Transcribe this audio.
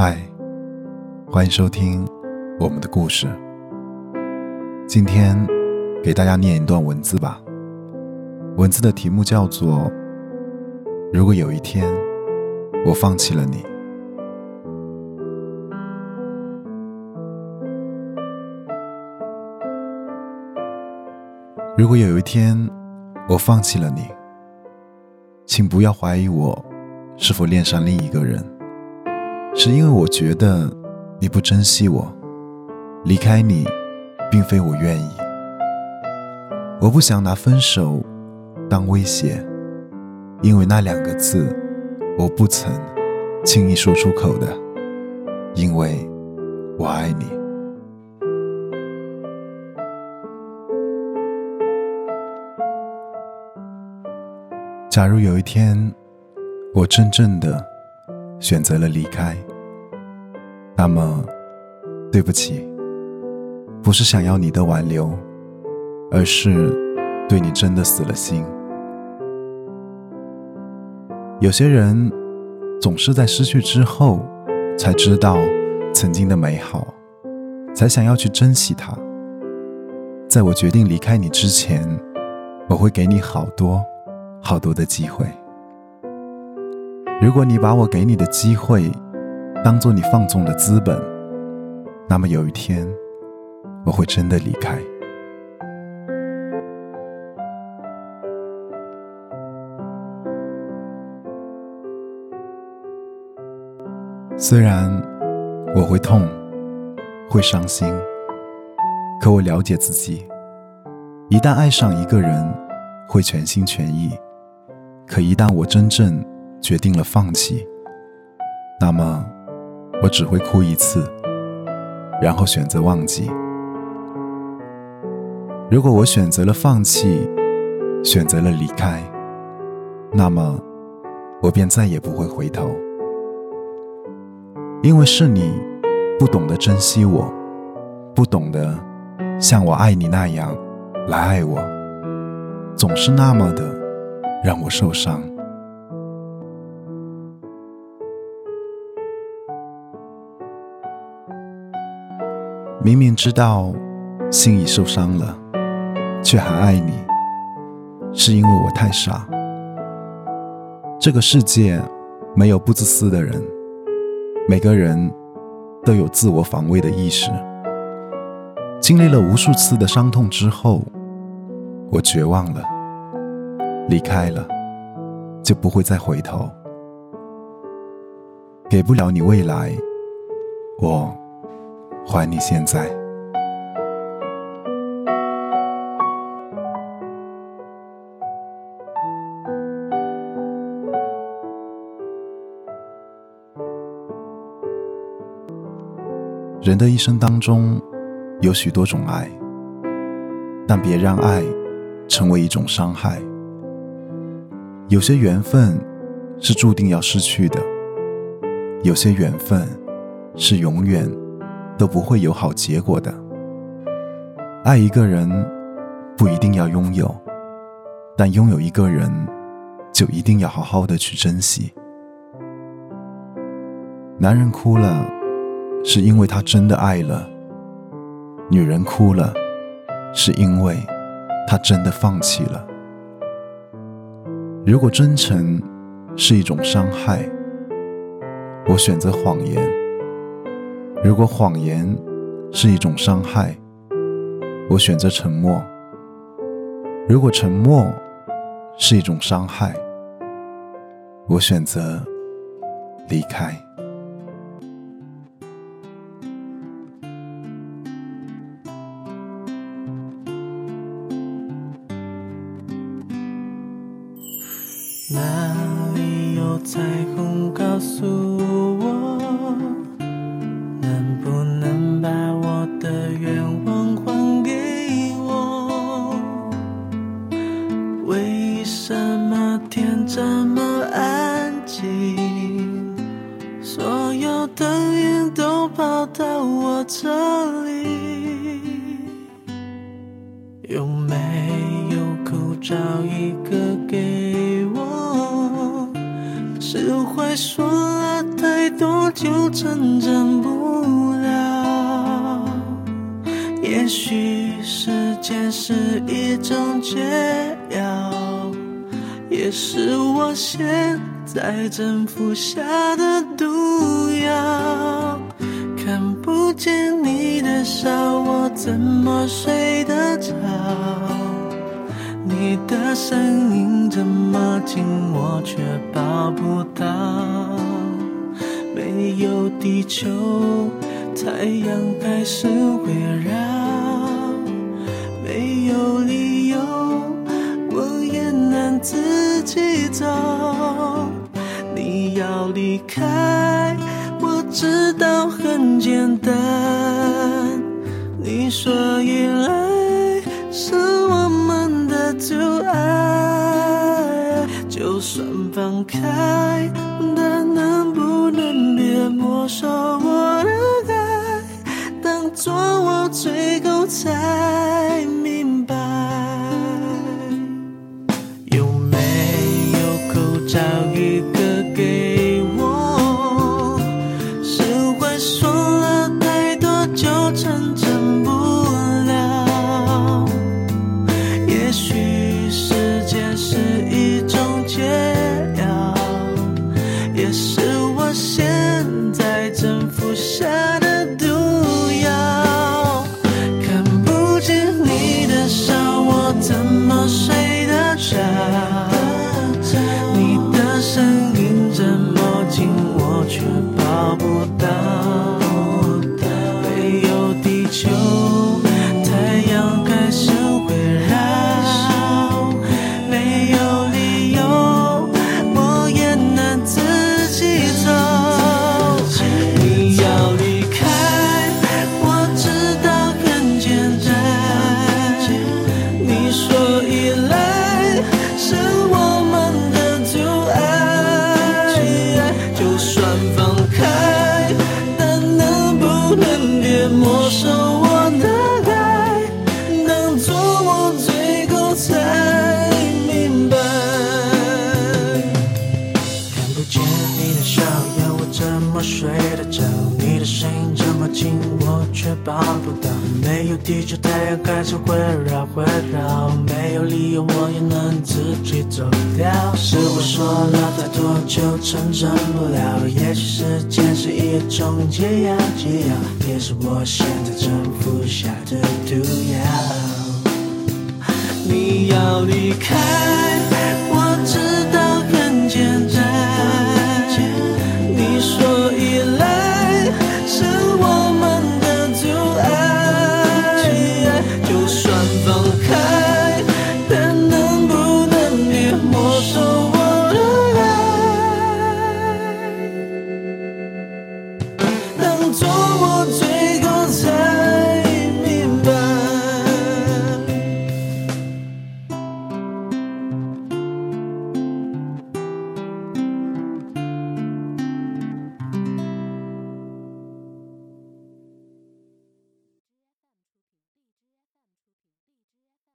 嗨，欢迎收听我们的故事。今天给大家念一段文字吧。文字的题目叫做“如果有一天我放弃了你”。如果有一天我放弃了你，请不要怀疑我是否恋上另一个人，是因为我觉得你不珍惜我，离开你并非我愿意。我不想拿分手当威胁，因为那两个字我不曾轻易说出口的，因为我爱你。假如有一天，我真正的选择了离开，那么，对不起，不是想要你的挽留，而是对你真的死了心。有些人总是在失去之后，才知道曾经的美好，才想要去珍惜它。在我决定离开你之前，我会给你好多。好多的机会。如果你把我给你的机会当做你放纵的资本，那么有一天我会真的离开。虽然我会痛，会伤心，可我了解自己，一旦爱上一个人，会全心全意。可一旦我真正决定了放弃，那么我只会哭一次，然后选择忘记。如果我选择了放弃，选择了离开，那么我便再也不会回头，因为是你不懂得珍惜我，不懂得像我爱你那样来爱我，总是那么的。让我受伤。明明知道心已受伤了，却还爱你，是因为我太傻。这个世界没有不自私的人，每个人都有自我防卫的意识。经历了无数次的伤痛之后，我绝望了。离开了，就不会再回头。给不了你未来，我还你现在。人的一生当中，有许多种爱，但别让爱成为一种伤害。有些缘分是注定要失去的，有些缘分是永远都不会有好结果的。爱一个人不一定要拥有，但拥有一个人就一定要好好的去珍惜。男人哭了，是因为他真的爱了；女人哭了，是因为她真的放弃了。如果真诚是一种伤害，我选择谎言；如果谎言是一种伤害，我选择沉默；如果沉默是一种伤害，我选择离开。哪里有彩虹？告诉灯影都跑到我这里，有没有口罩一个给我？是会说了太多就成真不了。也许时间是一种解药，也是我现在正服下的毒药。看不见你的笑，我怎么睡得着？你的声音这么近，我却抱不到。没有地球，太阳还是围绕。没有理由，我也能自己走。你要离开，知道很简单。你说依赖是我们的阻碍，就算放开，但能不能别没收我的爱？当作我最后才睡得着？你的声音这么近，我却抱不到。没有地球，太阳还是会绕会绕。没有理由，我也能自己走掉。是我说了太多，就成真不了。也许时间是一种解药，解药也是我现在正服下的毒药。你要离开我。